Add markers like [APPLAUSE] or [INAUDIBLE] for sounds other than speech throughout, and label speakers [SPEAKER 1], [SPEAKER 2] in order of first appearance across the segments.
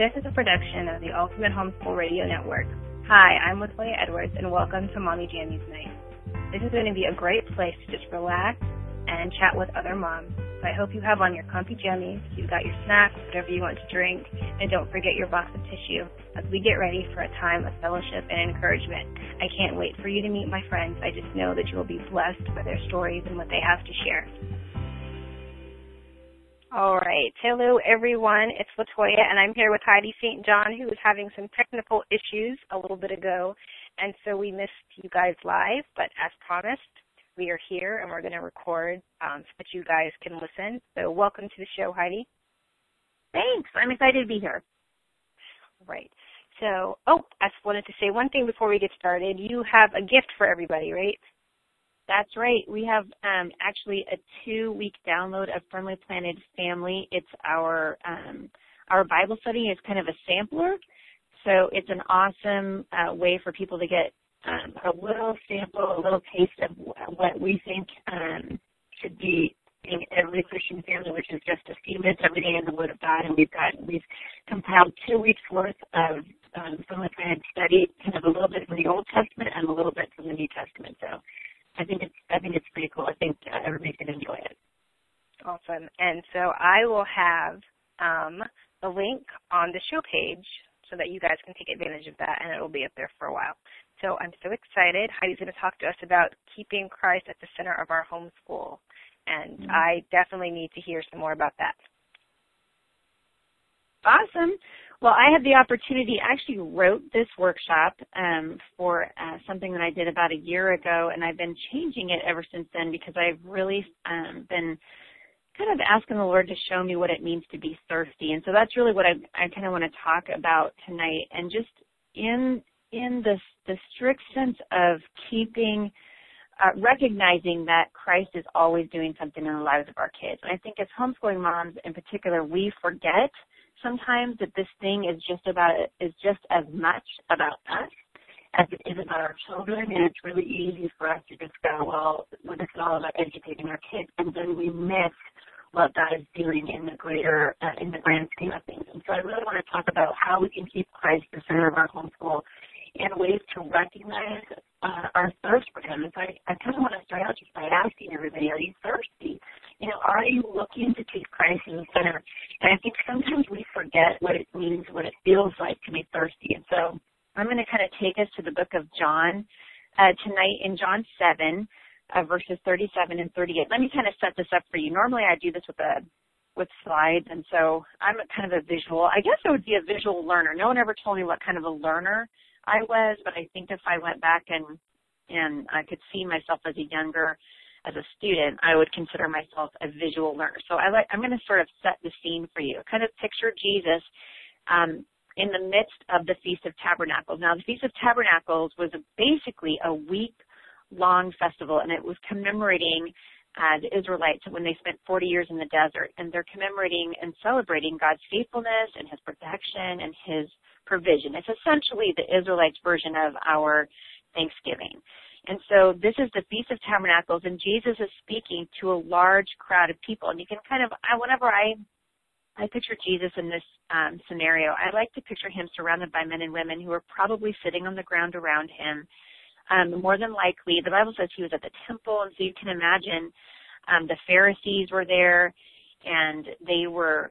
[SPEAKER 1] This is a production of the Ultimate Homeschool Radio Network. Hi, I'm Latoya Edwards, and welcome to Mommy Jammies Night. This is going to be a great place to just relax and chat with other moms. So I hope you have on your comfy jammies, you've got your snacks, whatever you want to drink, and don't forget your box of tissue as we get ready for a time of fellowship and encouragement. I can't wait for you to meet my friends. I just know that you will be blessed by their stories and what they have to share. All right. Hello, everyone. It's Latoya, and I'm here with Heidi St. John, who was having some technical issues a little bit ago, and so we missed you guys live. But as promised, we are here and we're going to record um, so that you guys can listen. So welcome to the show, Heidi.
[SPEAKER 2] Thanks. I'm excited to be here.
[SPEAKER 1] Right. So, oh, I just wanted to say one thing before we get started. You have a gift for everybody, right?
[SPEAKER 2] That's right. We have um, actually a two-week download of Firmly Planted Family. It's our um, our Bible study. It's kind of a sampler, so it's an awesome uh, way for people to get um, a little sample, a little taste of what we think um, should be in every Christian family, which is just a few minutes every day in the Word of God. And we've got we've compiled two weeks worth of um, from the study, kind of a little bit from the Old Testament and a little bit from the New Testament. So I think it's I think it's pretty cool. I think uh, everybody can enjoy it.
[SPEAKER 1] Awesome. And so I will have um, the link on the show page so that you guys can take advantage of that, and it will be up there for a while. So I'm so excited. Heidi's going to talk to us about keeping Christ at the center of our homeschool. And mm-hmm. I definitely need to hear some more about that.
[SPEAKER 2] Awesome. Well, I had the opportunity, I actually wrote this workshop um, for uh, something that I did about a year ago, and I've been changing it ever since then because I've really um, been kind of asking the Lord to show me what it means to be thirsty. And so that's really what I, I kind of want to talk about tonight. And just in in the, the strict sense of keeping, uh, recognizing that Christ is always doing something in the lives of our kids. And I think as homeschooling moms in particular, we forget sometimes that this thing is just about, is just as much about us as it is about our children, and it's really easy for us to just go, well, this is all about educating our kids, and then we miss what God is doing in the greater, uh, in the grand scheme of things. And so I really want to talk about how we can keep Christ the center of our homeschool and ways to recognize uh, our thirst for Him. And so I, I kind of want to start out just by asking everybody, are you thirsty? You know, are you looking to keep Christ in the center? And I think sometimes we forget what it means, what it feels like to be thirsty. And so I'm going to kind of take us to the book of John uh, tonight in John 7, uh, verses 37 and 38. Let me kind of set this up for you. Normally I do this with a with slides, and so I'm kind of a visual. I guess I would be a visual learner. No one ever told me what kind of a learner I was, but I think if I went back and and I could see myself as a younger as a student, I would consider myself a visual learner. So I like I'm going to sort of set the scene for you. Kind of picture Jesus um, in the midst of the Feast of Tabernacles. Now, the Feast of Tabernacles was basically a week long festival, and it was commemorating uh, the Israelites when they spent 40 years in the desert, and they're commemorating and celebrating God's faithfulness and His protection and His provision. It's essentially the Israelites' version of our Thanksgiving. And so this is the Feast of Tabernacles, and Jesus is speaking to a large crowd of people. And you can kind of, I, whenever I, I picture Jesus in this um, scenario, I like to picture him surrounded by men and women who are probably sitting on the ground around him. Um, more than likely, the Bible says he was at the temple, and so you can imagine um, the Pharisees were there, and they were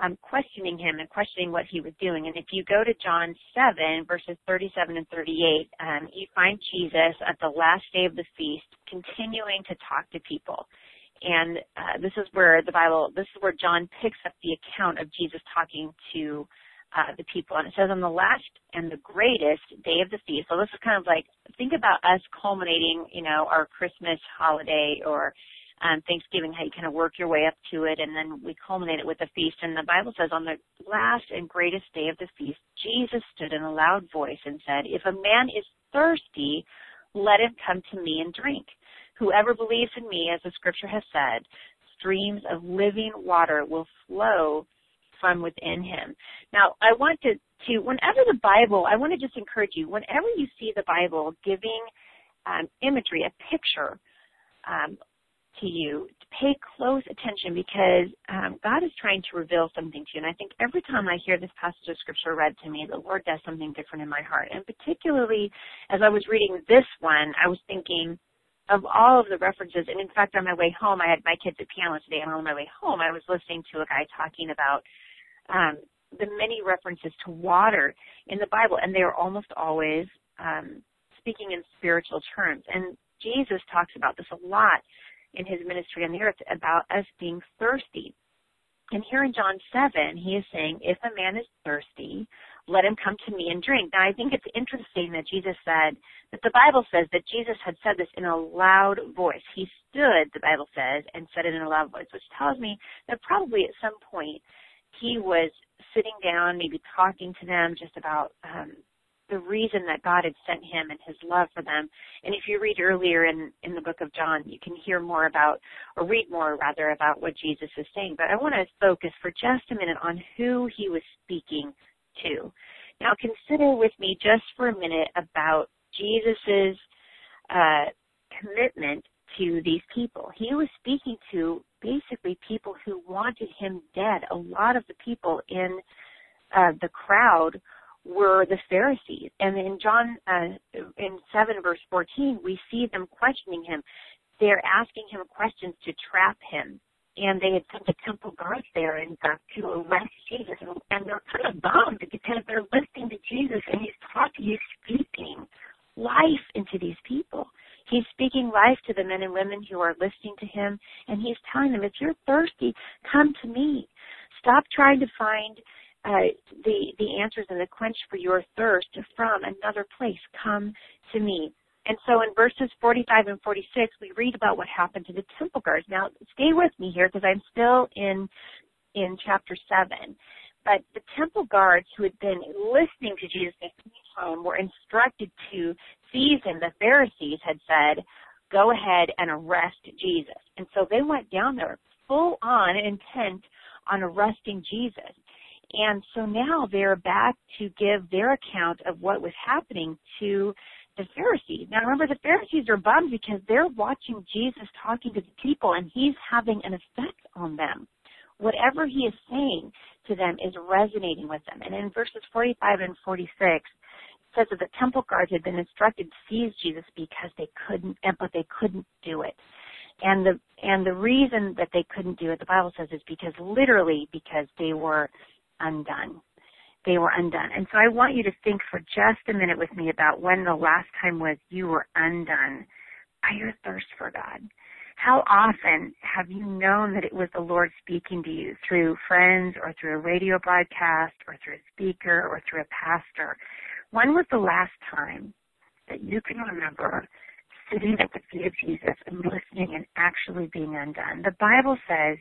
[SPEAKER 2] um, questioning him and questioning what he was doing. And if you go to John 7, verses 37 and 38, um, you find Jesus at the last day of the feast continuing to talk to people. And uh, this is where the Bible, this is where John picks up the account of Jesus talking to uh, the people. And it says on the last and the greatest day of the feast. So this is kind of like, think about us culminating, you know, our Christmas holiday or um, Thanksgiving, how you kind of work your way up to it, and then we culminate it with a feast. And the Bible says, on the last and greatest day of the feast, Jesus stood in a loud voice and said, If a man is thirsty, let him come to me and drink. Whoever believes in me, as the scripture has said, streams of living water will flow from within him. Now, I want to, to whenever the Bible, I want to just encourage you, whenever you see the Bible giving um, imagery, a picture um, to you pay close attention because um, God is trying to reveal something to you. And I think every time I hear this passage of scripture read to me, the Lord does something different in my heart. And particularly as I was reading this one, I was thinking of all of the references. And in fact, on my way home, I had my kids at piano today, and on my way home, I was listening to a guy talking about um, the many references to water in the Bible, and they are almost always um, speaking in spiritual terms. And Jesus talks about this a lot in his ministry on the earth about us being thirsty. And here in John 7, he is saying, if a man is thirsty, let him come to me and drink. Now, I think it's interesting that Jesus said, that the Bible says that Jesus had said this in a loud voice. He stood, the Bible says, and said it in a loud voice, which tells me that probably at some point he was sitting down, maybe talking to them just about um, the reason that God had sent him and his love for them. And if you read earlier in, in the book of John, you can hear more about, or read more rather, about what Jesus is saying. But I want to focus for just a minute on who he was speaking to. Now consider with me just for a minute about Jesus's uh, commitment to these people. He was speaking to basically people who wanted him dead. A lot of the people in uh, the crowd were the Pharisees. And in John, uh, in 7 verse 14, we see them questioning him. They're asking him questions to trap him. And they had sent the temple guards there and uh, to arrest Jesus. And, and they're kind of bummed because they're listening to Jesus and he's talking, he's speaking life into these people. He's speaking life to the men and women who are listening to him. And he's telling them, if you're thirsty, come to me. Stop trying to find uh, the the answers and the quench for your thirst from another place. Come to me. And so in verses 45 and 46, we read about what happened to the temple guards. Now, stay with me here because I'm still in in chapter 7. But the temple guards who had been listening to Jesus at time were instructed to seize him. The Pharisees had said, go ahead and arrest Jesus. And so they went down there full on intent on arresting Jesus. And so now they're back to give their account of what was happening to the Pharisees. Now remember, the Pharisees are bummed because they're watching Jesus talking to the people and he's having an effect on them. Whatever he is saying to them is resonating with them. And in verses 45 and 46, it says that the temple guards had been instructed to seize Jesus because they couldn't, but they couldn't do it. And the, and the reason that they couldn't do it, the Bible says, is because literally because they were undone. They were undone. And so I want you to think for just a minute with me about when the last time was you were undone by your thirst for God. How often have you known that it was the Lord speaking to you through friends or through a radio broadcast or through a speaker or through a pastor? When was the last time that you can remember sitting at the feet of Jesus and listening and actually being undone? The Bible says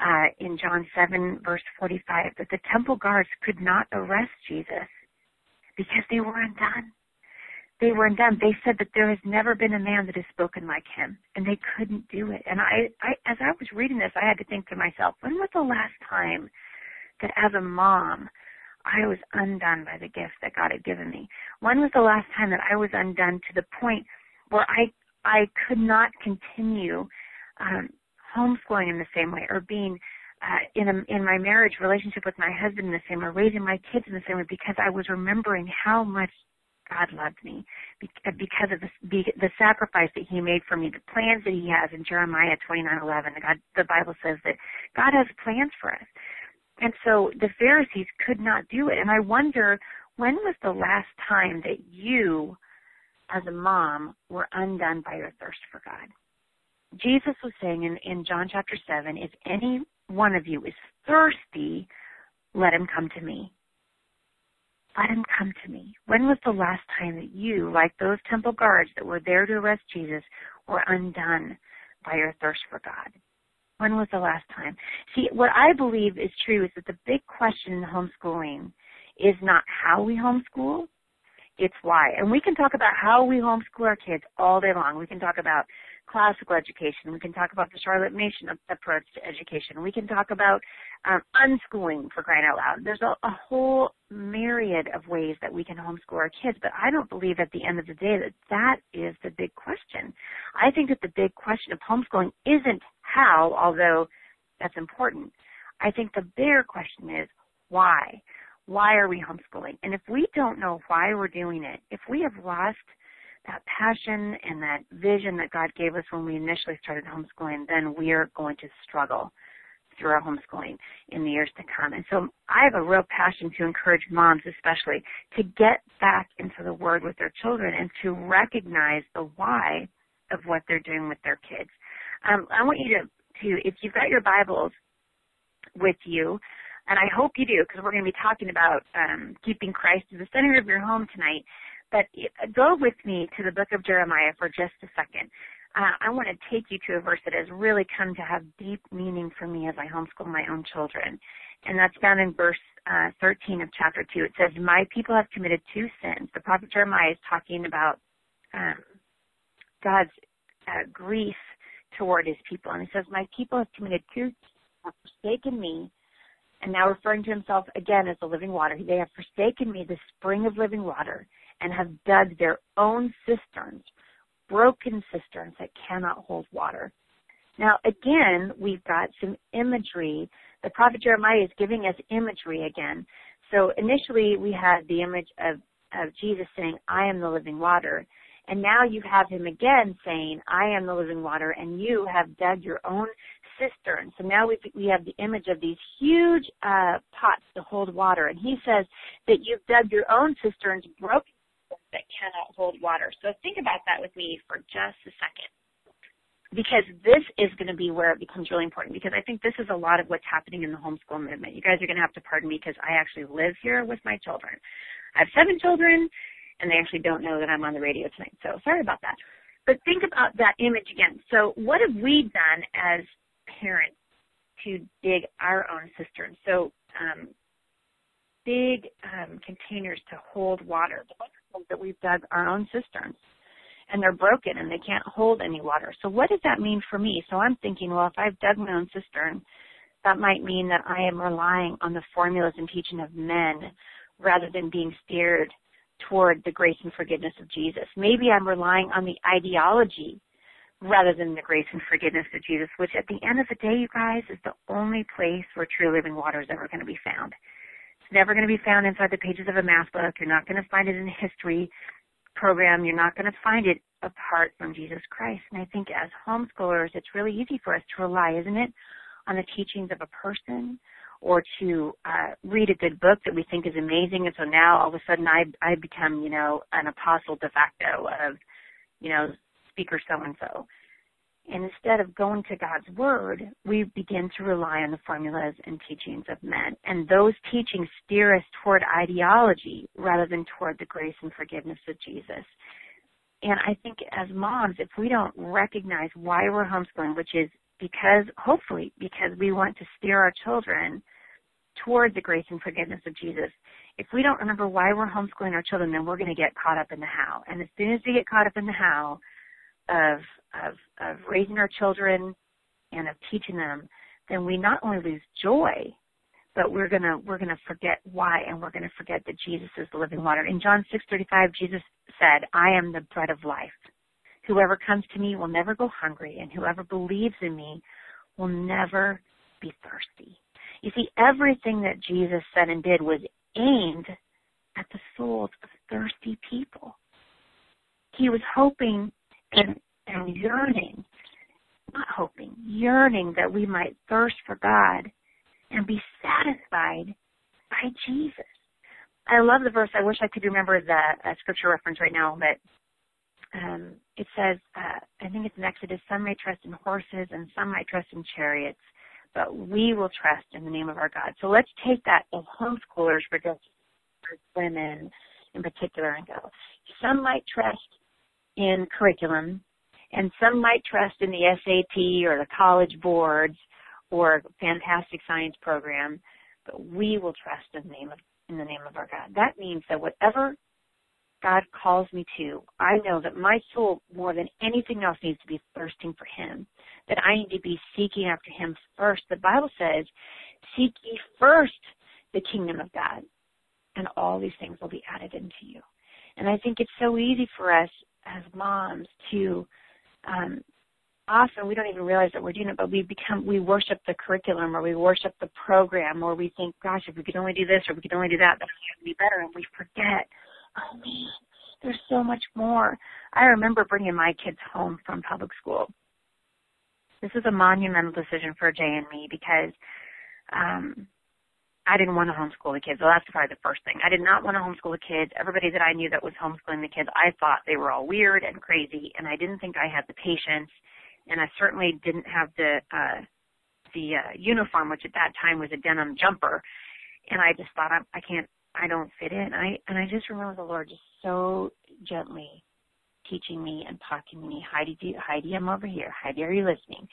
[SPEAKER 2] uh, in John 7 verse 45 that the temple guards could not arrest Jesus because they were undone. They were undone. They said that there has never been a man that has spoken like him, and they couldn't do it. And I, I, as I was reading this, I had to think to myself, when was the last time that as a mom, I was undone by the gift that God had given me? When was the last time that I was undone to the point where I, I could not continue um, homeschooling in the same way or being uh, in a, in my marriage relationship with my husband in the same way, raising my kids in the same way, because I was remembering how much God loved me because of the, the sacrifice that He made for me, the plans that He has in Jeremiah 29:11. God, the Bible says that God has plans for us, and so the Pharisees could not do it. And I wonder when was the last time that you, as a mom, were undone by your thirst for God? Jesus was saying in, in John chapter 7, if any one of you is thirsty, let him come to me. Let him come to me. When was the last time that you, like those temple guards that were there to arrest Jesus, were undone by your thirst for God? When was the last time? See, what I believe is true is that the big question in homeschooling is not how we homeschool, it's why. And we can talk about how we homeschool our kids all day long. We can talk about classical education. We can talk about the Charlotte Mason approach to education. We can talk about um, unschooling for crying out loud. There's a, a whole myriad of ways that we can homeschool our kids, but I don't believe at the end of the day that that is the big question. I think that the big question of homeschooling isn't how, although that's important. I think the bigger question is why? Why are we homeschooling? And if we don't know why we're doing it, if we have lost that passion and that vision that God gave us when we initially started homeschooling, then we are going to struggle through our homeschooling in the years to come. And so I have a real passion to encourage moms especially to get back into the word with their children and to recognize the why of what they're doing with their kids. Um, I want you to, to, if you've got your Bibles with you, and I hope you do because we're going to be talking about um, keeping Christ at the center of your home tonight. But go with me to the book of Jeremiah for just a second uh, I want to take you to a verse that has really come to have deep meaning for me as I homeschool my own children. And that's found in verse uh, 13 of chapter 2. It says, My people have committed two sins. The prophet Jeremiah is talking about um, God's uh, grief toward his people. And he says, My people have committed two have forsaken me, and now referring to himself again as the living water. They have forsaken me, the spring of living water, and have dug their own cisterns broken cisterns that cannot hold water. Now, again, we've got some imagery. The prophet Jeremiah is giving us imagery again. So initially, we had the image of, of Jesus saying, I am the living water. And now you have him again saying, I am the living water, and you have dug your own cistern. So now we, we have the image of these huge uh, pots to hold water. And he says that you've dug your own cisterns, broken that cannot hold water. So think about that with me for just a second. Because this is going to be where it becomes really important because I think this is a lot of what's happening in the homeschool movement. You guys are going to have to pardon me because I actually live here with my children. I have seven children and they actually don't know that I'm on the radio tonight. So sorry about that. But think about that image again. So what have we done as parents to dig our own cisterns? So um, big um, containers to hold water The that we've dug our own cisterns and they're broken and they can't hold any water. So what does that mean for me? So I'm thinking, well, if I've dug my own cistern, that might mean that I am relying on the formulas and teaching of men rather than being steered toward the grace and forgiveness of Jesus. Maybe I'm relying on the ideology rather than the grace and forgiveness of Jesus, which at the end of the day, you guys, is the only place where true living water is ever going to be found. It's never going to be found inside the pages of a math book. You're not going to find it in a history program. You're not going to find it apart from Jesus Christ. And I think as homeschoolers, it's really easy for us to rely, isn't it, on the teachings of a person or to uh, read a good book that we think is amazing. And so now all of a sudden I, I become, you know, an apostle de facto of, you know, speaker so and so. And instead of going to God's Word, we begin to rely on the formulas and teachings of men. And those teachings steer us toward ideology rather than toward the grace and forgiveness of Jesus. And I think as moms, if we don't recognize why we're homeschooling, which is because, hopefully, because we want to steer our children toward the grace and forgiveness of Jesus, if we don't remember why we're homeschooling our children, then we're going to get caught up in the how. And as soon as we get caught up in the how, of, of, of raising our children and of teaching them, then we not only lose joy, but we're gonna we're gonna forget why, and we're gonna forget that Jesus is the living water. In John six thirty five, Jesus said, "I am the bread of life. Whoever comes to me will never go hungry, and whoever believes in me will never be thirsty." You see, everything that Jesus said and did was aimed at the souls of thirsty people. He was hoping and, and yearning, not hoping, yearning that we might thirst for God and be satisfied by Jesus. I love the verse. I wish I could remember the uh, scripture reference right now, but um, it says, uh, I think it's in Exodus, some may trust in horses and some might trust in chariots, but we will trust in the name of our God. So let's take that as homeschoolers for just women in particular and go. Some might trust in curriculum, and some might trust in the SAT or the college boards or fantastic science program, but we will trust in the name of in the name of our God. That means that whatever God calls me to, I know that my soul more than anything else needs to be thirsting for him. That I need to be seeking after him first. The Bible says, seek ye first the kingdom of God and all these things will be added into you. And I think it's so easy for us as moms to um, often we don't even realize that we're doing it, but we become we worship the curriculum or we worship the program or we think, gosh, if we could only do this or we could only do that, then we to be better, and we forget. Oh man, there's so much more. I remember bringing my kids home from public school. This was a monumental decision for Jay and me because um, I didn't want to homeschool the kids. Well, that's probably the first thing. I did not want to homeschool the kids. Everybody that I knew that was homeschooling the kids, I thought they were all weird and crazy, and I didn't think I had the patience, and I certainly didn't have the uh, the uh, uniform, which at that time was a denim jumper, and I just thought I, I can't, I don't fit in. I and I just remember the Lord just so gently teaching me and talking to me, Heidi, Heidi, I'm over here. Heidi, are you listening?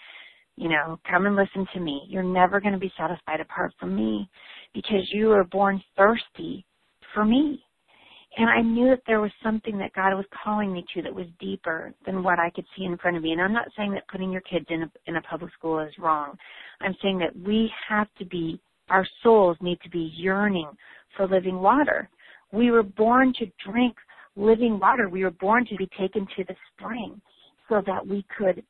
[SPEAKER 2] You know, come and listen to me. You're never going to be satisfied apart from me because you were born thirsty for me. And I knew that there was something that God was calling me to that was deeper than what I could see in front of me. And I'm not saying that putting your kids in a, in a public school is wrong. I'm saying that we have to be, our souls need to be yearning for living water. We were born to drink living water. We were born to be taken to the spring so that we could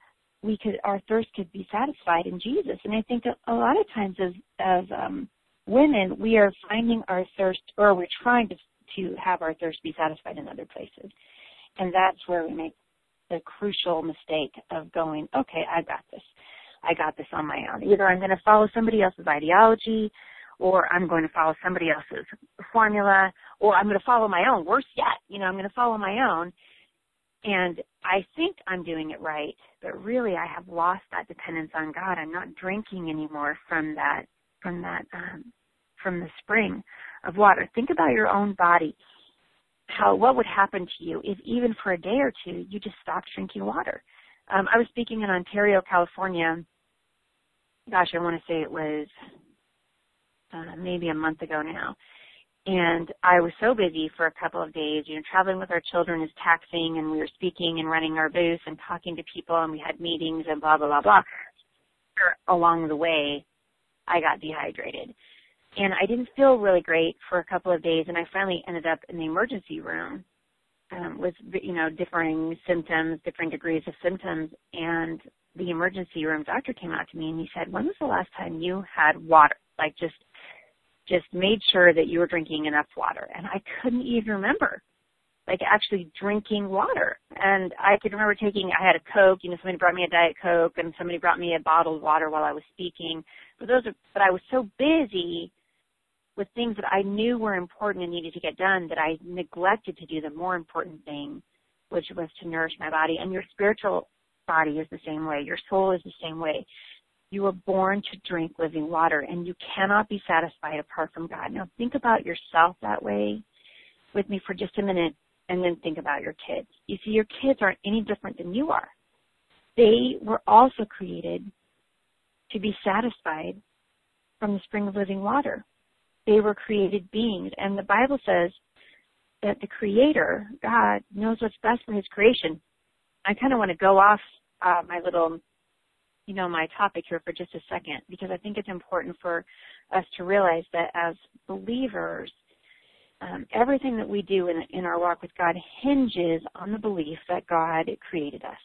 [SPEAKER 2] we could our thirst could be satisfied in Jesus. And I think a, lot of times as as um, women, we are finding our thirst, or we're trying to to have our thirst be satisfied in other places, and that's where we make the crucial mistake of going, okay, I got this. I got this on my own. Either I'm going to follow somebody else's ideology, or I'm going to follow somebody else's formula, or I'm going to follow my own. Worse yet, you know, I'm going to follow my own and I think I'm doing it right, but really I have lost that dependence on God. I'm not drinking anymore from that from that um, from the spring of water. Think about your own body. How what would happen to you if even for a day or two you just stopped drinking water? Um, I was speaking in Ontario, California. Gosh, I want to say it was uh, maybe a month ago now, and I was so busy for a couple of days, you know, traveling with our children is taxing and we were speaking and running our booth and talking to people and we had meetings and blah, blah, blah, blah. Along the way, I got dehydrated. And I didn't feel really great for a couple of days and I finally ended up in the emergency room um, with, you know, differing symptoms, different degrees of symptoms. And the emergency room doctor came out to me and he said, when was the last time you had water? Like just just made sure that you were drinking enough water. And I couldn't even remember, like actually drinking water. And I could remember taking, I had a Coke, you know, somebody brought me a Diet Coke and somebody brought me a bottled water while I was speaking. But those are, but I was so busy with things that I knew were important and needed to get done that I neglected to do the more important thing, which was to nourish my body. And your spiritual body is the same way. Your soul is the same way. You were born to drink living water, and you cannot be satisfied apart from God. Now, think about yourself that way with me for just a minute, and then think about your kids. You see, your kids aren't any different than you are. They were also created to be satisfied from the spring of living water. They were created beings, and the Bible says that the Creator, God, knows what's best for His creation. I kind of want to go off uh, my little you know, my topic here for just a second because I think it's important for us to realize that as believers, um, everything that we do in, in our walk with God hinges on the belief that God created us,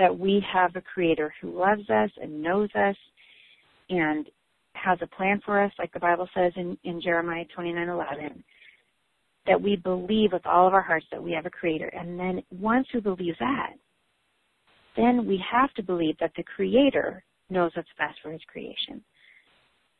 [SPEAKER 2] that we have a creator who loves us and knows us and has a plan for us, like the Bible says in, in Jeremiah 29:11, that we believe with all of our hearts that we have a creator. And then once we believe that, then we have to believe that the Creator knows what's best for His creation.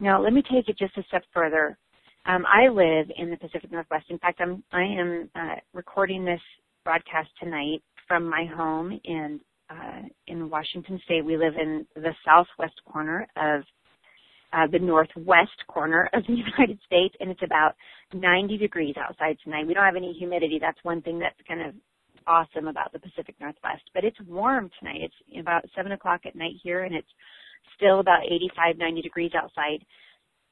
[SPEAKER 2] Now, let me take it just a step further. Um, I live in the Pacific Northwest. In fact, I'm I am uh, recording this broadcast tonight from my home in uh, in Washington State. We live in the southwest corner of uh, the northwest corner of the [LAUGHS] United States, and it's about 90 degrees outside tonight. We don't have any humidity. That's one thing that's kind of awesome about the Pacific Northwest. But it's warm tonight. It's about 7 o'clock at night here, and it's still about 85, 90 degrees outside.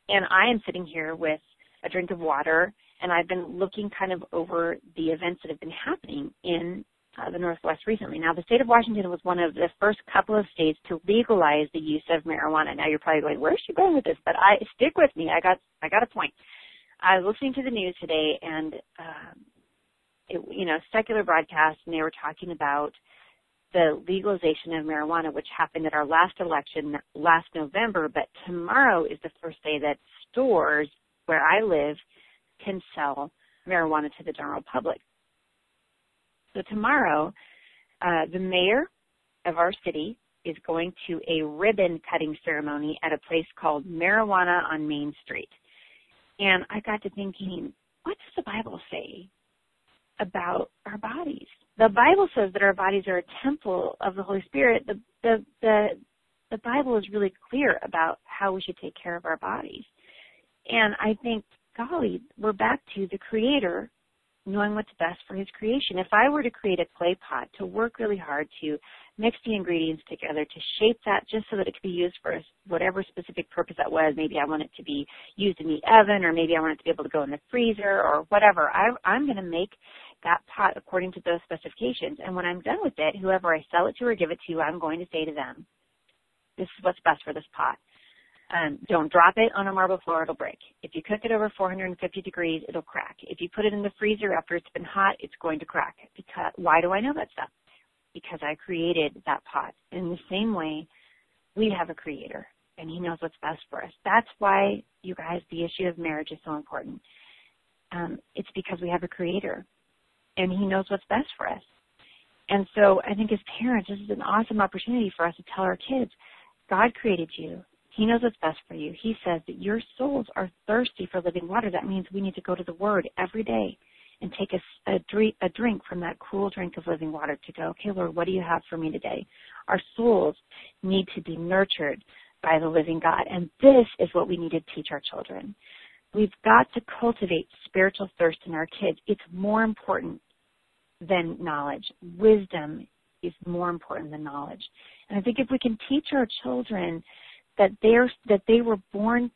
[SPEAKER 2] And I am sitting here with a drink of water, and I've been looking kind of over the events that have been happening in uh, the Northwest recently. Now, the state of Washington was one of the first couple of states to legalize the use of marijuana. Now, you're probably going, "Where's she going with this?" But I stick with me. I got I got a point. I was listening to the news today, and um, it, you know, secular broadcast, and they were talking about the legalization of marijuana, which happened at our last election last November, but tomorrow is the first day that stores where I live can sell marijuana to the general public. So tomorrow, uh, the mayor of our city is going to a ribbon cutting ceremony at a place called Marijuana on Main Street. And I got to thinking, what does the Bible say about our bodies? The Bible says that our bodies are a temple of the Holy Spirit. The the the, the Bible is really clear about how we should take care of our bodies. And I think, golly, we're back to the creator knowing what's best for his creation. If I were to create a clay pot, to work really hard to mix the ingredients together, to shape that just so that it could be used for whatever specific purpose that was, maybe I want it to be used in the oven, or maybe I want it to be able to go in the freezer, or whatever, I, I'm going to make that pot according to those specifications. And when I'm done with it, whoever I sell it to or give it to, I'm going to say to them, this is what's best for this pot. Um, don't drop it on a marble floor, it'll break. If you cook it over 450 degrees, it'll crack. If you put it in the freezer after it's been hot, it's going to crack. Because why do I know that stuff? Because I created that pot. In the same way, we have a creator and he knows what's best for us. That's why, you guys, the issue of marriage is so important. Um, it's because we have a creator and he knows what's best for us. And so I think as parents, this is an awesome opportunity for us to tell our kids, God created you. He knows what's best for you. He says that your souls are thirsty for living water. That means we need to go to the Word every day and take a, a, drink, a drink from that cool drink of living water to go, okay, Lord, what do you have for me today? Our souls need to be nurtured by the living God. And this is what we need to teach our children. We've got to cultivate spiritual thirst in our kids. It's more important than knowledge. Wisdom is more important than knowledge. And I think if we can teach our children that they're that they were born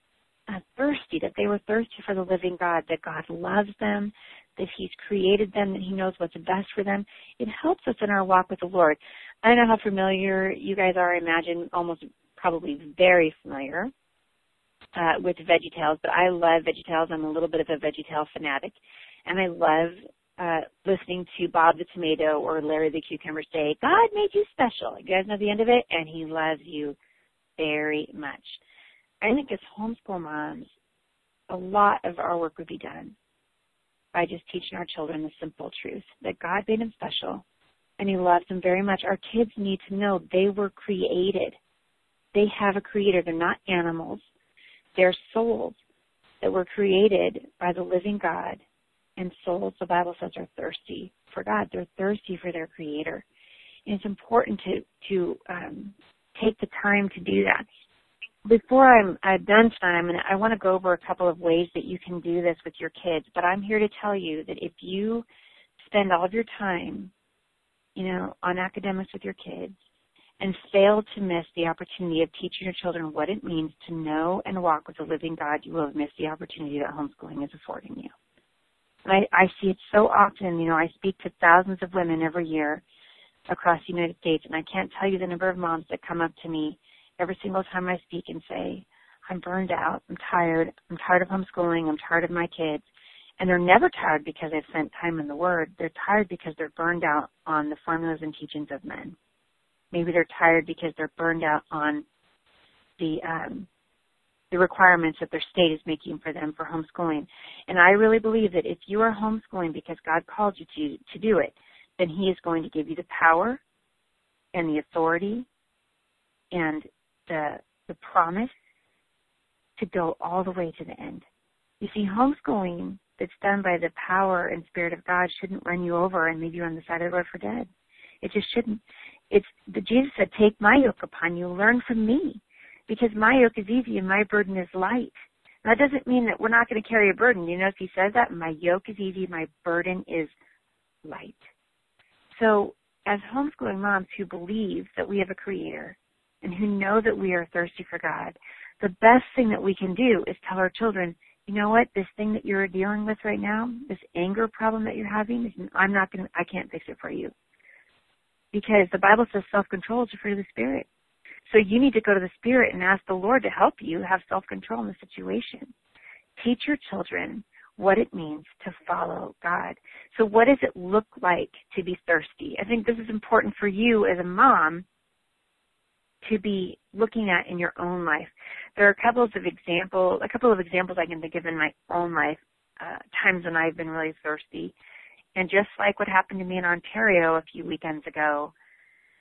[SPEAKER 2] uh, thirsty, that they were thirsty for the living God, that God loves them, that He's created them, that He knows what's best for them. It helps us in our walk with the Lord. I don't know how familiar you guys are. I imagine almost probably very familiar uh, with VeggieTales, but I love VeggieTales. I'm a little bit of a VeggieTale fanatic, and I love uh, listening to Bob the Tomato or Larry the Cucumber say, God made you special. You guys know the end of it? And he loves you very much. I think as homeschool moms, a lot of our work would be done by just teaching our children the simple truth that God made them special and he loves them very much. Our kids need to know they were created. They have a creator. They're not animals. They're souls that were created by the living God and souls, the Bible says, are thirsty for God. They're thirsty for their Creator. And it's important to to um, take the time to do that. Before I'm, I'm done gonna, I want to go over a couple of ways that you can do this with your kids. But I'm here to tell you that if you spend all of your time, you know, on academics with your kids, and fail to miss the opportunity of teaching your children what it means to know and walk with the living God, you will have missed the opportunity that homeschooling is affording you. I, I see it so often. You know, I speak to thousands of women every year across the United States, and I can't tell you the number of moms that come up to me every single time I speak and say, I'm burned out, I'm tired, I'm tired of homeschooling, I'm tired of my kids. And they're never tired because they've spent time in the Word. They're tired because they're burned out on the formulas and teachings of men. Maybe they're tired because they're burned out on the um, the requirements that their state is making for them for homeschooling. And I really believe that if you are homeschooling because God called you to, to do it, then He is going to give you the power and the authority and the, the promise to go all the way to the end. You see, homeschooling that's done by the power and spirit of God shouldn't run you over and leave you on the side of the road for dead. It just shouldn't. It's the Jesus said, "Take my yoke upon you, learn from me." because my yoke is easy and my burden is light. That doesn't mean that we're not going to carry a burden. You know, if he says that, my yoke is easy, my burden is light. So, as homeschooling moms who believe that we have a creator and who know that we are thirsty for God, the best thing that we can do is tell our children, you know what, this thing that you're dealing with right now, this anger problem that you're having, I'm not going to, I can't fix it for you. Because the Bible says self-control is a fruit of the Spirit. So you need to go to the Spirit and ask the Lord to help you have self control in the situation. Teach your children what it means to follow God. So what does it look like to be thirsty? I think this is important for you as a mom to be looking at in your own life. There are a couple of examples, a couple of examples I can think of in my own life, uh, times when I've been really thirsty. And just like what happened to me in Ontario a few weekends ago,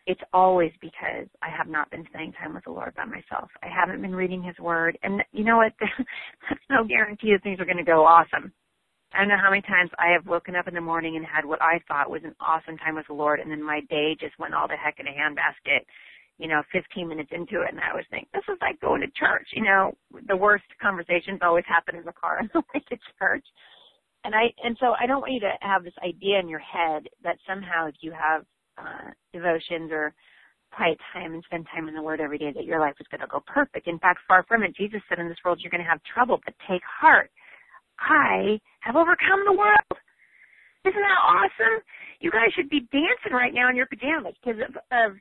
[SPEAKER 2] it's always because I have not been spending time with the Lord by myself. I haven't been reading His Word. And you know what? [LAUGHS] That's no guarantee that things are going to go awesome. I don't know how many times I have woken up in the morning and had what I thought was an awesome time with the Lord, and then my day just went all the heck in a handbasket, you know, 15 minutes into it, and I was thinking, this is like going to church. You know, the worst conversations always happen in the car [LAUGHS] on the way to church. And I, and so I don't want you to have this idea in your head that somehow if you have uh, devotions or quiet time and spend time in the Word every day that your life is going to go perfect. In fact, far from it. Jesus said in this world you're going to have trouble, but take heart. I have overcome the world. Isn't that awesome? You guys should be dancing right now in your pajamas because of, of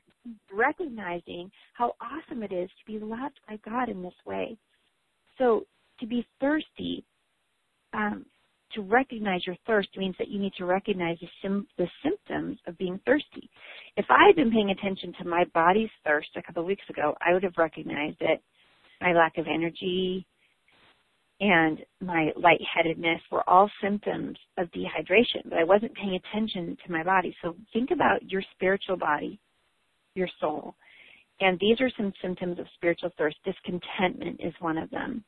[SPEAKER 2] recognizing how awesome it is to be loved by God in this way. So to be thirsty um, to recognize your thirst means that you need to recognize the, sim- the symptoms of being thirsty. If I had been paying attention to my body's thirst a couple of weeks ago, I would have recognized that my lack of energy and my lightheadedness were all symptoms of dehydration, but I wasn't paying attention to my body. So think about your spiritual body, your soul. And these are some symptoms of spiritual thirst. Discontentment is one of them.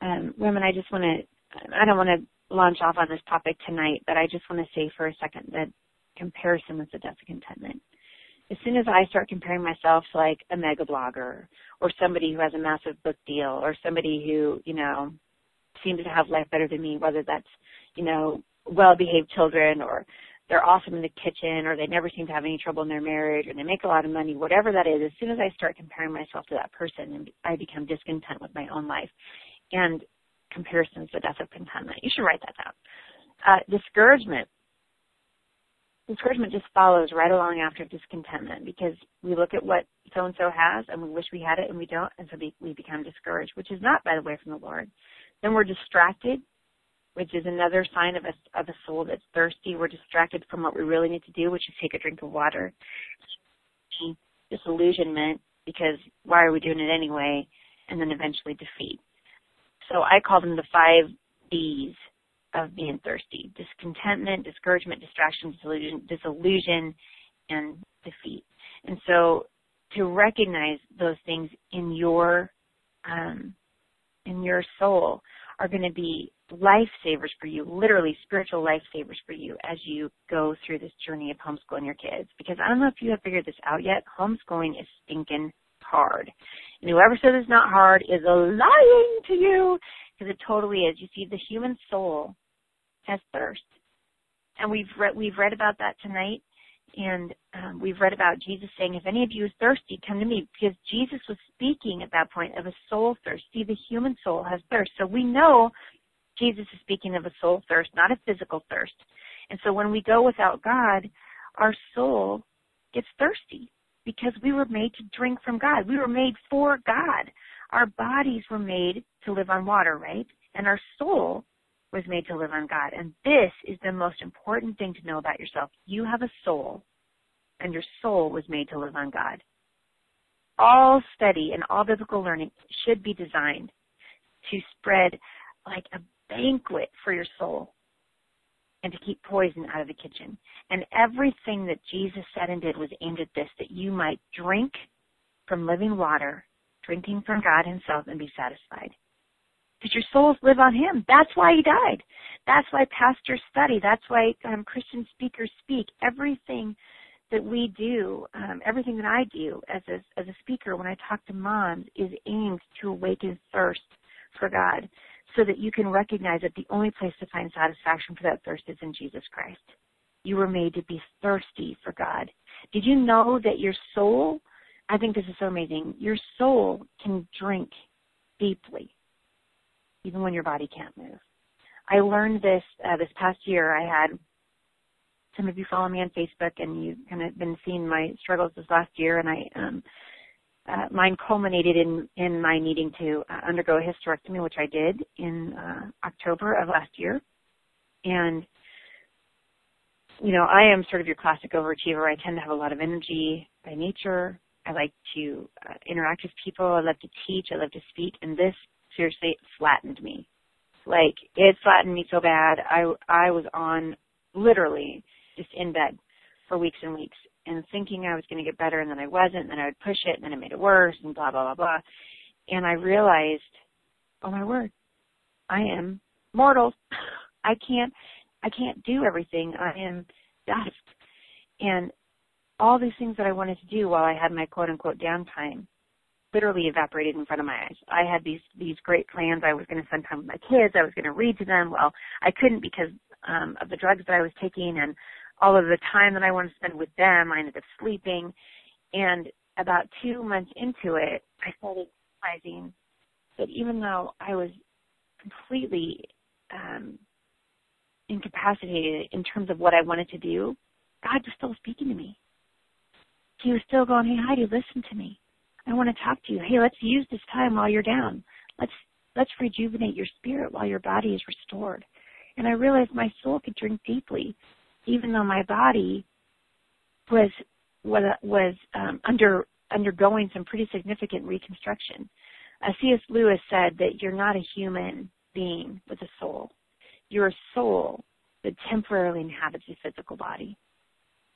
[SPEAKER 2] Um, women, I just want to, I don't want to launch off on this topic tonight, but I just want to say for a second that comparison is the death of contentment. As soon as I start comparing myself to like a mega blogger or somebody who has a massive book deal or somebody who, you know, seems to have life better than me, whether that's, you know, well behaved children or they're awesome in the kitchen or they never seem to have any trouble in their marriage or they make a lot of money, whatever that is, as soon as I start comparing myself to that person, I become discontent with my own life. And comparisons the death of contentment. You should write that down. Uh, discouragement. Discouragement just follows right along after discontentment because we look at what so and so has and we wish we had it and we don't, and so we become discouraged, which is not, by the way, from the Lord. Then we're distracted, which is another sign of a, of a soul that's thirsty. We're distracted from what we really need to do, which is take a drink of water. Disillusionment, because why are we doing it anyway? And then eventually defeat. So I call them the five D's of being thirsty. Discontentment, discouragement, distraction, disillusion, disillusion, and defeat. And so to recognize those things in your um, in your soul are going to be lifesavers for you, literally spiritual lifesavers for you as you go through this journey of homeschooling your kids. Because I don't know if you have figured this out yet, homeschooling is stinking hard. And whoever says it's not hard is lying to you because it totally is. You see, the human soul has thirst. And we've read, we've read about that tonight. And um, we've read about Jesus saying, if any of you is thirsty, come to me. Because Jesus was speaking at that point of a soul thirst. See, the human soul has thirst. So we know Jesus is speaking of a soul thirst, not a physical thirst. And so when we go without God, our soul gets thirsty because we were made to drink from God. We were made for God. Our bodies were made to live on water, right? And our soul was made to live on God. And this is the most important thing to know about yourself. You have a soul, and your soul was made to live on God. All study and all biblical learning should be designed to spread like a banquet for your soul and to keep poison out of the kitchen. And everything that Jesus said and did was aimed at this, that you might drink from living water, drinking from God himself and be satisfied. Because your souls live on him. That's why he died. That's why pastors study. That's why um, Christian speakers speak. Everything that we do, um, everything that I do as a, as a speaker when I talk to moms is aimed to awaken thirst for God so that you can recognize that the only place to find satisfaction for that thirst is in Jesus Christ. You were made to be thirsty for God. Did you know that your soul, I think this is so amazing, your soul can drink deeply, even when your body can't move. I learned this uh, this past year. I had some of you follow me on Facebook, and you've kind of been seeing my struggles this last year, and I um, uh, mine culminated in in my needing to uh, undergo a hysterectomy, which I did in uh, October of last year. And you know, I am sort of your classic overachiever. I tend to have a lot of energy by nature. I like to uh, interact with people. I love to teach. I love to speak. And this seriously flattened me. Like it flattened me so bad. I I was on literally just in bed for weeks and weeks and thinking I was going to get better and then I wasn't and then I would push it and then it made it worse and blah blah blah blah. And I realized, oh my word, I am mortal. I can't I can't do everything. I am dust. And all these things that I wanted to do while I had my quote unquote downtime literally evaporated in front of my eyes. I had these these great plans. I was going to spend time with my kids. I was going to read to them. Well, I couldn't because um, of the drugs that I was taking and all of the time that I wanted to spend with them. I ended up sleeping, and about two months into it, I started realizing that even though I was completely um, incapacitated in terms of what I wanted to do, God was still speaking to me. He was still going, "Hey Heidi, listen to me. I want to talk to you. Hey, let's use this time while you're down. Let's let's rejuvenate your spirit while your body is restored. And I realized my soul could drink deeply, even though my body was was was um, under undergoing some pretty significant reconstruction. Uh, C.S. Lewis said that you're not a human being with a soul. You're a soul that temporarily inhabits a physical body.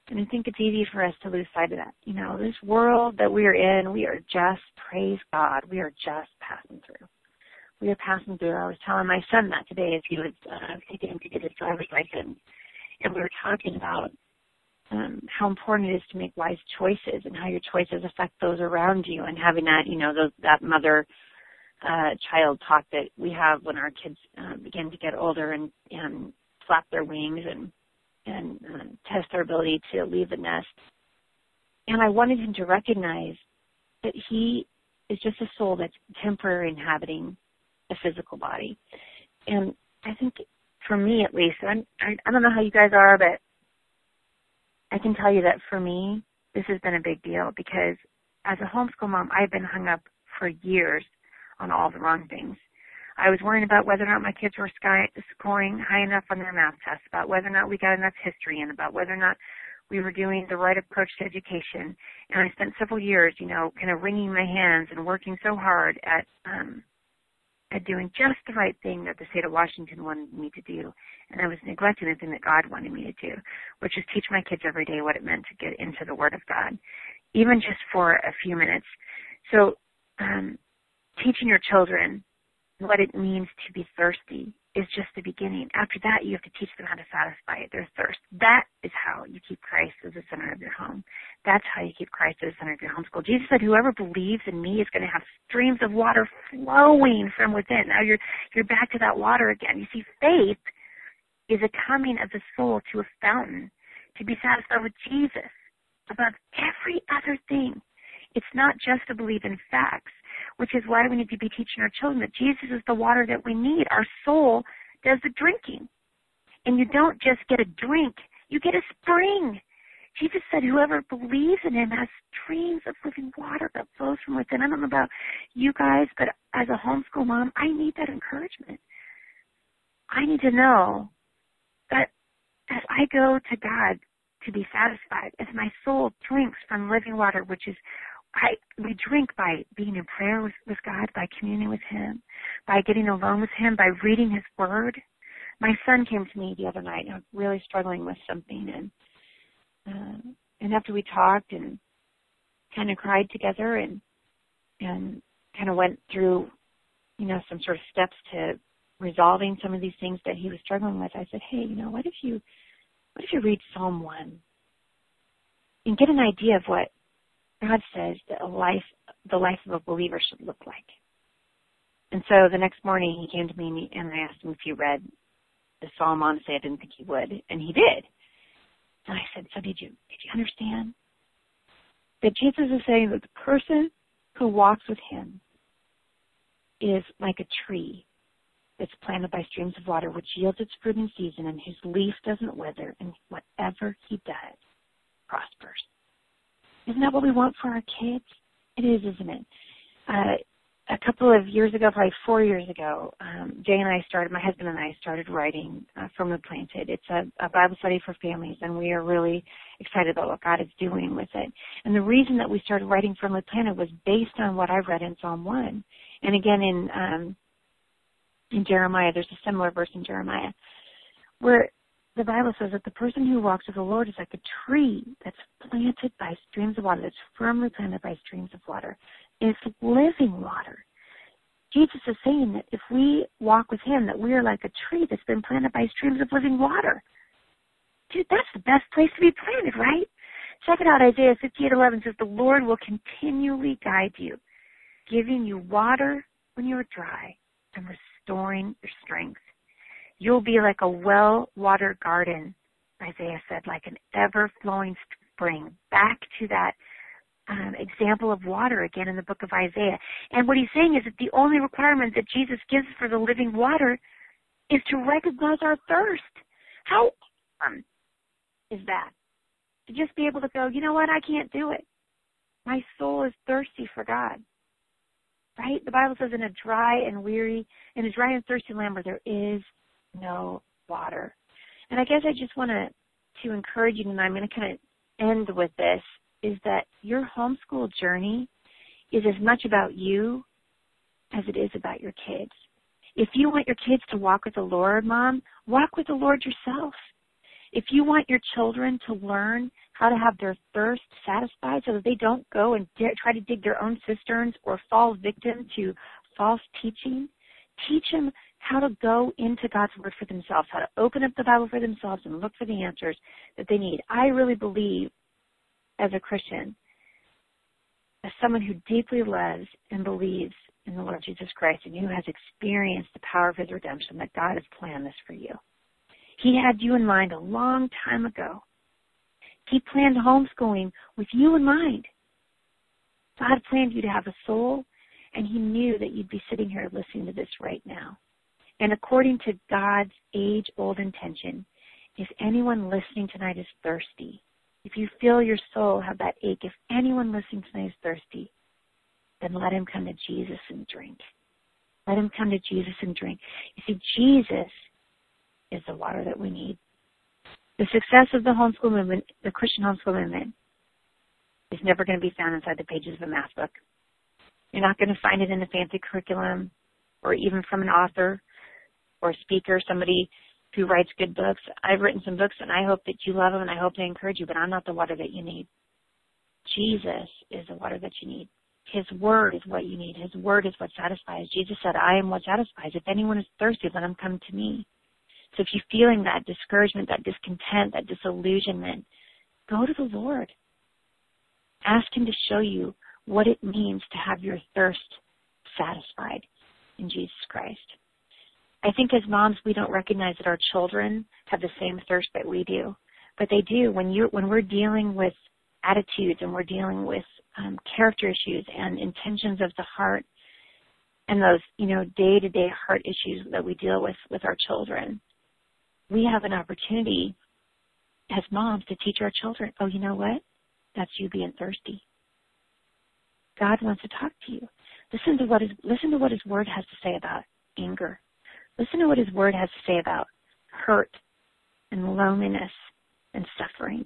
[SPEAKER 2] And I think it's easy for us to lose sight of that. You know, this world that we are in, we are just, praise God, we are just passing through. We are passing through. I was telling my son that today as he was uh, taking him to get his driver's license. And we were talking about um, how important it is to make wise choices and how your choices affect those around you and having that, you know, those, that mother uh, child talk that we have when our kids uh, begin to get older and, and flap their wings and and uh, test their ability to leave the nest. And I wanted him to recognize that he is just a soul that's temporary inhabiting a physical body. And I think for me at least, I'm, I, I don't know how you guys are, but I can tell you that for me, this has been a big deal because as a homeschool mom, I've been hung up for years on all the wrong things. I was worrying about whether or not my kids were sky, scoring high enough on their math tests, about whether or not we got enough history in, about whether or not we were doing the right approach to education. And I spent several years, you know, kind of wringing my hands and working so hard at um, at doing just the right thing that the state of Washington wanted me to do. And I was neglecting the thing that God wanted me to do, which is teach my kids every day what it meant to get into the Word of God, even just for a few minutes. So, um, teaching your children what it means to be thirsty is just the beginning. After that, you have to teach them how to satisfy their thirst. That is how you keep Christ as the center of your home. That's how you keep Christ as the center of your homeschool. Jesus said, "Whoever believes in me is going to have streams of water flowing from within." Now you're you're back to that water again. You see, faith is a coming of the soul to a fountain to be satisfied with Jesus above every other thing. It's not just to believe in facts which is why we need to be teaching our children that Jesus is the water that we need. Our soul does the drinking. And you don't just get a drink, you get a spring. Jesus said, whoever believes in him has streams of living water that flows from within. I don't know about you guys, but as a homeschool mom, I need that encouragement. I need to know that as I go to God to be satisfied, as my soul drinks from living water, which is I we drink by being in prayer with, with God, by communing with Him, by getting alone with Him, by reading His Word. My son came to me the other night. I was really struggling with something, and uh, and after we talked and kind of cried together, and and kind of went through, you know, some sort of steps to resolving some of these things that he was struggling with. I said, hey, you know, what if you, what if you read Psalm one and get an idea of what God says that a life, the life of a believer should look like. And so the next morning he came to me and I asked him if he read the Psalm. Honestly, I didn't think he would, and he did. And I said, "So did you? Did you understand that Jesus is saying that the person who walks with Him is like a tree that's planted by streams of water, which yields its fruit in season, and whose leaf doesn't wither, and whatever he does prospers." Isn't that what we want for our kids? It is, isn't it? Uh, a couple of years ago, probably four years ago, um, Jay and I started, my husband and I started writing uh, Firmly Planted. It's a, a Bible study for families, and we are really excited about what God is doing with it. And the reason that we started writing Firmly Planted was based on what I read in Psalm 1. And again, in, um, in Jeremiah, there's a similar verse in Jeremiah, where the Bible says that the person who walks with the Lord is like a tree that's planted by streams of water, that's firmly planted by streams of water. It's living water. Jesus is saying that if we walk with Him, that we are like a tree that's been planted by streams of living water. Dude, that's the best place to be planted, right? Check it out. Isaiah 58:11 says, "The Lord will continually guide you, giving you water when you are dry and restoring your strength. You'll be like a well-watered garden." Isaiah said, like an ever-flowing spring. Back to that um, example of water again in the book of Isaiah. And what he's saying is that the only requirement that Jesus gives for the living water is to recognize our thirst. How um, is that? To just be able to go, you know what, I can't do it. My soul is thirsty for God. Right? The Bible says in a dry and weary, in a dry and thirsty land where there is no water. And I guess I just want to to encourage you and I'm going to kind of end with this is that your homeschool journey is as much about you as it is about your kids. If you want your kids to walk with the Lord, mom, walk with the Lord yourself. If you want your children to learn how to have their thirst satisfied so that they don't go and try to dig their own cisterns or fall victim to false teaching, teach them how to go into God's Word for themselves, how to open up the Bible for themselves and look for the answers that they need. I really believe as a Christian, as someone who deeply loves and believes in the Lord Jesus Christ and who has experienced the power of his redemption, that God has planned this for you. He had you in mind a long time ago. He planned homeschooling with you in mind. God planned you to have a soul, and He knew that you'd be sitting here listening to this right now. And according to God's age old intention, if anyone listening tonight is thirsty, if you feel your soul have that ache, if anyone listening tonight is thirsty, then let him come to Jesus and drink. Let him come to Jesus and drink. You see, Jesus is the water that we need. The success of the homeschool movement, the Christian homeschool movement, is never going to be found inside the pages of a math book. You're not going to find it in a fancy curriculum or even from an author or a speaker, somebody who writes good books. I've written some books and I hope that you love them and I hope they encourage you, but I'm not the water that you need. Jesus is the water that you need. His word is what you need. His word is what satisfies. Jesus said, I am what satisfies. If anyone is thirsty, let him come to me. So if you're feeling that discouragement, that discontent, that disillusionment, go to the Lord. Ask him to show you what it means to have your thirst satisfied in Jesus Christ. I think as moms, we don't recognize that our children have the same thirst that we do, but they do. When you when we're dealing with attitudes and we're dealing with um, character issues and intentions of the heart, and those you know day to day heart issues that we deal with with our children, we have an opportunity as moms to teach our children. Oh, you know what? That's you being thirsty. God wants to talk to you. Listen to what his listen to what His Word has to say about anger Listen to what his word has to say about hurt and loneliness and suffering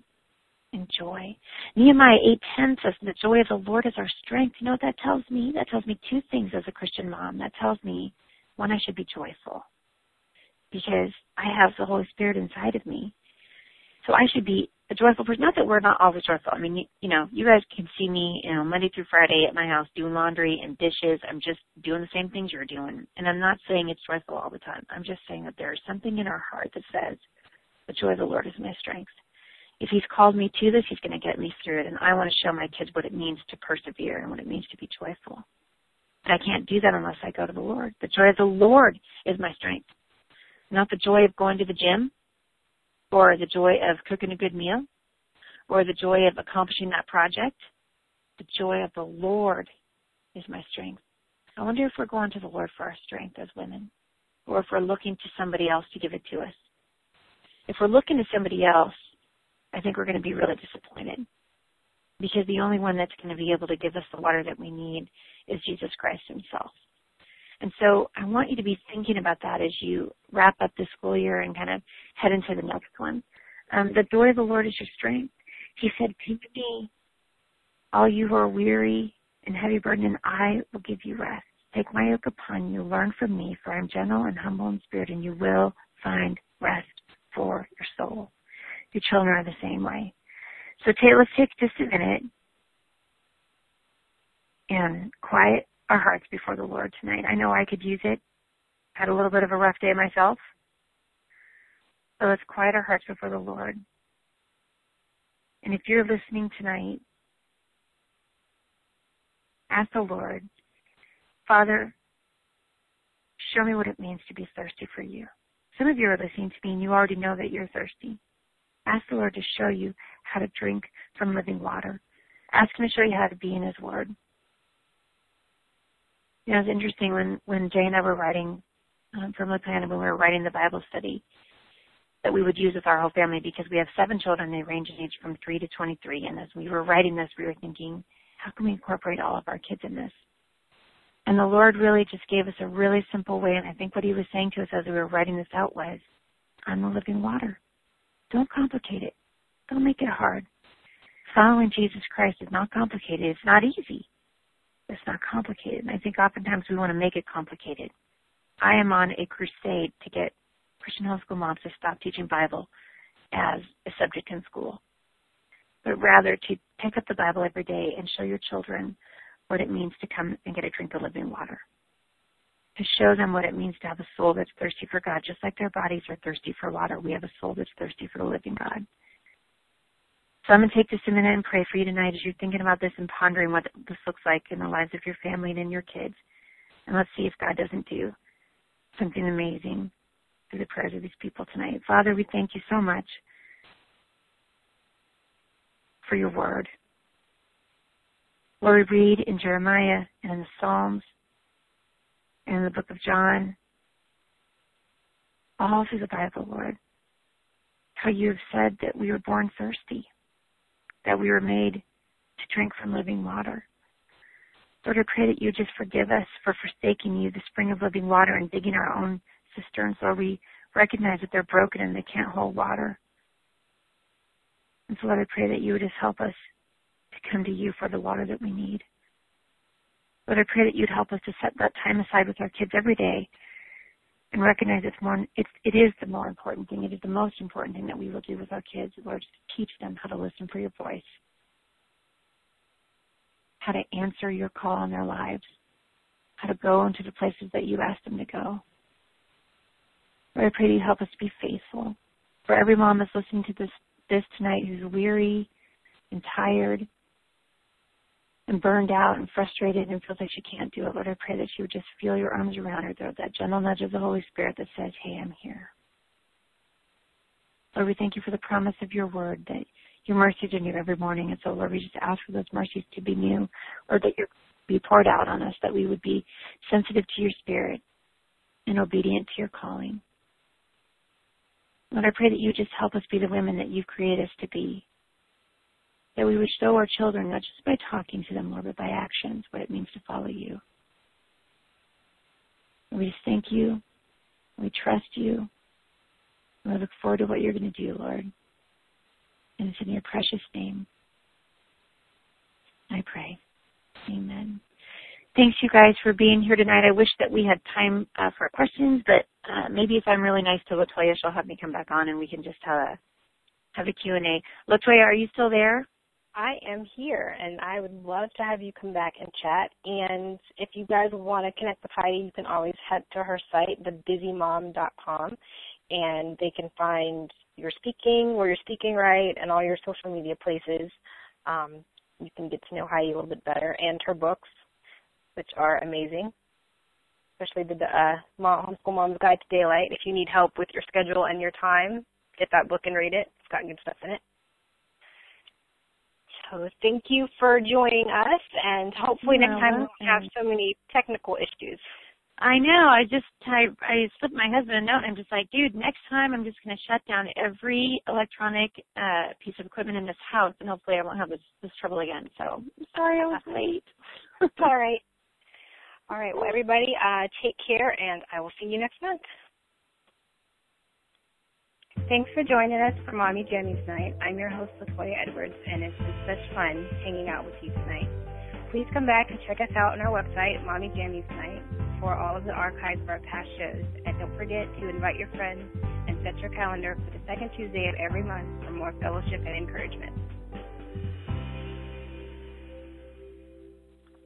[SPEAKER 2] and joy. Nehemiah 8:10 says, "The joy of the Lord is our strength." You know what that tells me? That tells me two things as a Christian mom. That tells me, one, I should be joyful because I have the Holy Spirit inside of me. So I should be a joyful person. Not that we're not always joyful. I mean, you, you know, you guys can see me, you know, Monday through Friday at my house doing laundry and dishes. I'm just doing the same things you're doing. And I'm not saying it's joyful all the time. I'm just saying that there's something in our heart that says, the joy of the Lord is my strength. If He's called me to this, He's going to get me through it. And I want to show my kids what it means to persevere and what it means to be joyful. But I can't do that unless I go to the Lord. The joy of the Lord is my strength. Not the joy of going to the gym or the joy of cooking a good meal or the joy of accomplishing that project. The joy of the Lord is my strength. I wonder if we're going to the Lord for our strength as women, or if we're looking to somebody else to give it to us. If we're looking to somebody else, I think we're going to be really disappointed. because the only one that's going to be able to give us the water that we need is Jesus Christ himself. And so I want you to be thinking about that as you wrap up the school year and kind of head into the next one. Um, the joy of the Lord is your strength. He said, to me, all you who are weary and heavy burdened, and I will give you rest. Take my yoke upon you, learn from me, for I am gentle and humble in spirit, and you will find rest for your soul. Your children are the same way. So Tay, let's take just a minute and quiet our hearts before the Lord tonight. I know I could use it. Had a little bit of a rough day myself. So let's quiet our hearts before the Lord. And if you're listening tonight, ask the Lord, Father, show me what it means to be thirsty for you. Some of you are listening to me and you already know that you're thirsty. Ask the Lord to show you how to drink from living water. Ask Him to show you how to be in His Word. You know, it's interesting when when Jay and I were writing um, from plan when we were writing the Bible study that we would use with our whole family because we have seven children. They range in age from three to 23. And as we were writing this, we were thinking, how can we incorporate all of our kids in this? And the Lord really just gave us a really simple way. And I think what He was saying to us as we were writing this out was, I'm the living water. Don't complicate it. Don't make it hard. Following Jesus Christ is not complicated. It's not easy. It's not complicated. And I think oftentimes we want to make it complicated. I am on a crusade to get Christian homeschool moms to stop teaching Bible as a subject in school, but rather to pick up the Bible every day and show your children what it means to come and get a drink of living water. To show them what it means to have a soul that's thirsty for God, just like their bodies are thirsty for water. We have a soul that's thirsty for the living God. So I'm going to take just a minute and pray for you tonight as you're thinking about this and pondering what this looks like in the lives of your family and in your kids. And let's see if God doesn't do something amazing through the prayers of these people tonight. Father, we thank you so much for your word. Lord, we read in Jeremiah and in the Psalms and in the book of John, all through the Bible, Lord, how you have said that we were born thirsty that we were made to drink from living water. Lord, I pray that you just forgive us for forsaking you, the spring of living water, and digging our own cisterns. Lord, we recognize that they're broken and they can't hold water. And so, Lord, I pray that you would just help us to come to you for the water that we need. Lord, I pray that you'd help us to set that time aside with our kids every day and recognize it's more it's it is the more important thing. It is the most important thing that we will do with our kids, Lord, to teach them how to listen for your voice, how to answer your call in their lives, how to go into the places that you ask them to go. Lord, I pray that you help us to be faithful. For every mom that's listening to this this tonight who's weary and tired and burned out and frustrated and feels like she can't do it, Lord, I pray that she would just feel your arms around her, though that gentle nudge of the Holy Spirit that says, Hey, I'm here. Lord, we thank you for the promise of your word that your mercies are new every morning. And so, Lord, we just ask for those mercies to be new, or that you be poured out on us, that we would be sensitive to your spirit and obedient to your calling. Lord, I pray that you just help us be the women that you've created us to be that we would show our children, not just by talking to them, Lord, but by actions, what it means to follow you. And we just thank you. We trust you. And we look forward to what you're going to do, Lord. And it's in your precious name. I pray. Amen. Thanks, you guys, for being here tonight. I wish that we had time uh, for questions, but uh, maybe if I'm really nice to Latoya, she'll have me come back on and we can just have a have a Q&A. Latoya, are you still there?
[SPEAKER 1] I am here and I would love to have you come back and chat. And if you guys want to connect with Heidi, you can always head to her site, thebusymom.com, and they can find your speaking, where you're speaking right, and all your social media places. Um, you can get to know Heidi a little bit better and her books, which are amazing, especially the uh, Homeschool Mom's Guide to Daylight. If you need help with your schedule and your time, get that book and read it. It's got good stuff in it. So thank you for joining us, and hopefully next time we won't have so many technical issues.
[SPEAKER 2] I know. I just I I slipped my husband a note. and I'm just like, dude, next time I'm just going to shut down every electronic uh piece of equipment in this house, and hopefully I won't have this this trouble again. So sorry I was late.
[SPEAKER 1] All right. All right. Well, everybody, uh, take care, and I will see you next month. Thanks for joining us for Mommy Jammies Night. I'm your host, Latoya Edwards, and it's been such fun hanging out with you tonight. Please come back and check us out on our website, Mommy Jammies Night for all of the archives of our past shows. And don't forget to invite your friends and set your calendar for the second Tuesday of every month for more fellowship and encouragement.